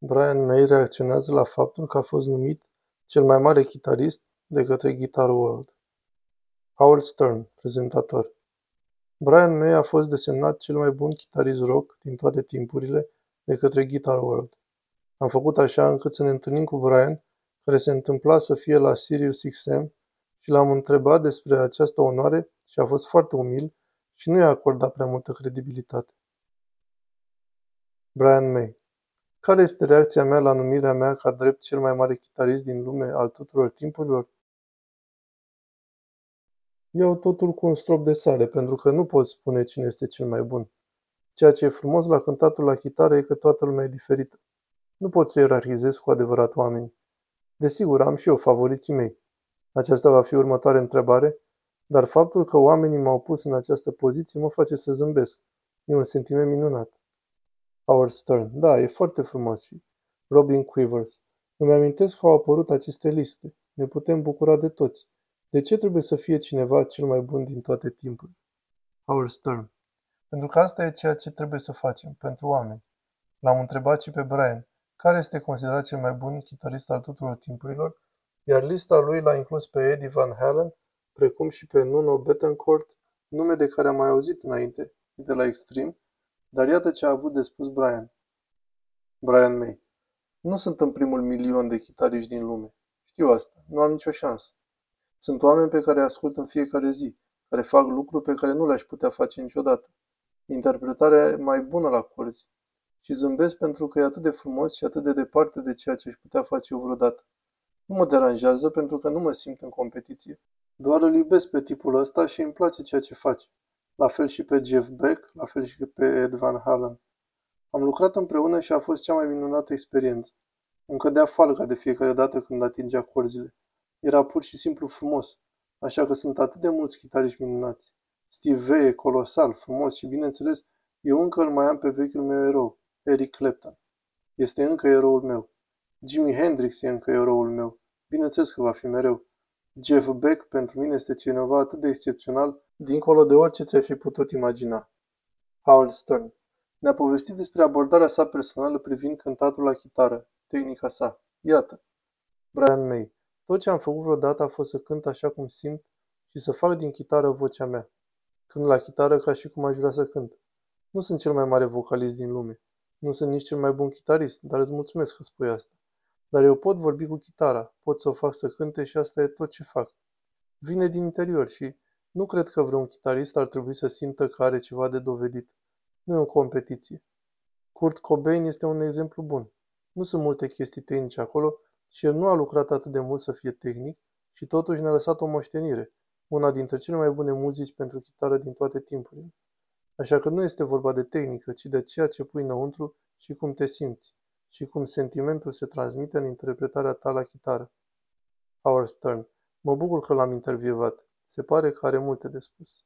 Brian May reacționează la faptul că a fost numit cel mai mare chitarist de către Guitar World. Howard Stern, prezentator. Brian May a fost desemnat cel mai bun chitarist rock din toate timpurile de către Guitar World. Am făcut așa încât să ne întâlnim cu Brian, care se întâmpla să fie la Sirius XM și l-am întrebat despre această onoare și a fost foarte umil și nu i-a acordat prea multă credibilitate. Brian May care este reacția mea la numirea mea ca drept cel mai mare chitarist din lume al tuturor timpurilor? Iau totul cu un strop de sare, pentru că nu pot spune cine este cel mai bun. Ceea ce e frumos la cântatul la chitară e că toată lumea e diferită. Nu pot să ierarhizez cu adevărat oameni. Desigur, am și eu favoriții mei. Aceasta va fi următoarea întrebare, dar faptul că oamenii m-au pus în această poziție mă face să zâmbesc. E un sentiment minunat. Howard Stern. Da, e foarte frumos și Robin Quivers. Îmi amintesc că au apărut aceste liste. Ne putem bucura de toți. De ce trebuie să fie cineva cel mai bun din toate timpurile? Howard Stern. Pentru că asta e ceea ce trebuie să facem, pentru oameni. L-am întrebat și pe Brian, care este considerat cel mai bun chitarist al tuturor timpurilor, iar lista lui l-a inclus pe Eddie Van Halen, precum și pe Nuno Bettencourt, nume de care am mai auzit înainte, de la Extreme, dar iată ce a avut de spus Brian. Brian May. Nu sunt în primul milion de chitariști din lume. Știu asta. Nu am nicio șansă. Sunt oameni pe care îi ascult în fiecare zi, care fac lucruri pe care nu le-aș putea face niciodată. Interpretarea mai bună la corzi. Și zâmbesc pentru că e atât de frumos și atât de departe de ceea ce aș putea face eu vreodată. Nu mă deranjează pentru că nu mă simt în competiție. Doar îl iubesc pe tipul ăsta și îmi place ceea ce face la fel și pe Jeff Beck, la fel și pe Ed Van Halen. Am lucrat împreună și a fost cea mai minunată experiență. Îmi cădea falca de fiecare dată când atingea corzile. Era pur și simplu frumos, așa că sunt atât de mulți chitariști minunați. Steve Vai e colosal, frumos și, bineînțeles, eu încă îl mai am pe vechiul meu erou, Eric Clapton. Este încă eroul meu. Jimi Hendrix e încă eroul meu. Bineînțeles că va fi mereu. Jeff Beck pentru mine este cineva atât de excepțional, dincolo de orice ți-ai fi putut imagina. Howard Stern ne-a povestit despre abordarea sa personală privind cântatul la chitară, tehnica sa. Iată. Brian May. Tot ce am făcut vreodată a fost să cânt așa cum simt și să fac din chitară vocea mea. Când la chitară ca și cum aș vrea să cânt. Nu sunt cel mai mare vocalist din lume. Nu sunt nici cel mai bun chitarist, dar îți mulțumesc că spui asta. Dar eu pot vorbi cu chitara, pot să o fac să cânte și asta e tot ce fac. Vine din interior și nu cred că vreun chitarist ar trebui să simtă că are ceva de dovedit. Nu e o competiție. Kurt Cobain este un exemplu bun. Nu sunt multe chestii tehnice acolo și el nu a lucrat atât de mult să fie tehnic și totuși ne-a lăsat o moștenire, una dintre cele mai bune muzici pentru chitară din toate timpurile. Așa că nu este vorba de tehnică, ci de ceea ce pui înăuntru și cum te simți și cum sentimentul se transmite în interpretarea ta la chitară. Howard Stern. Mă bucur că l-am intervievat. Se pare că are multe de spus.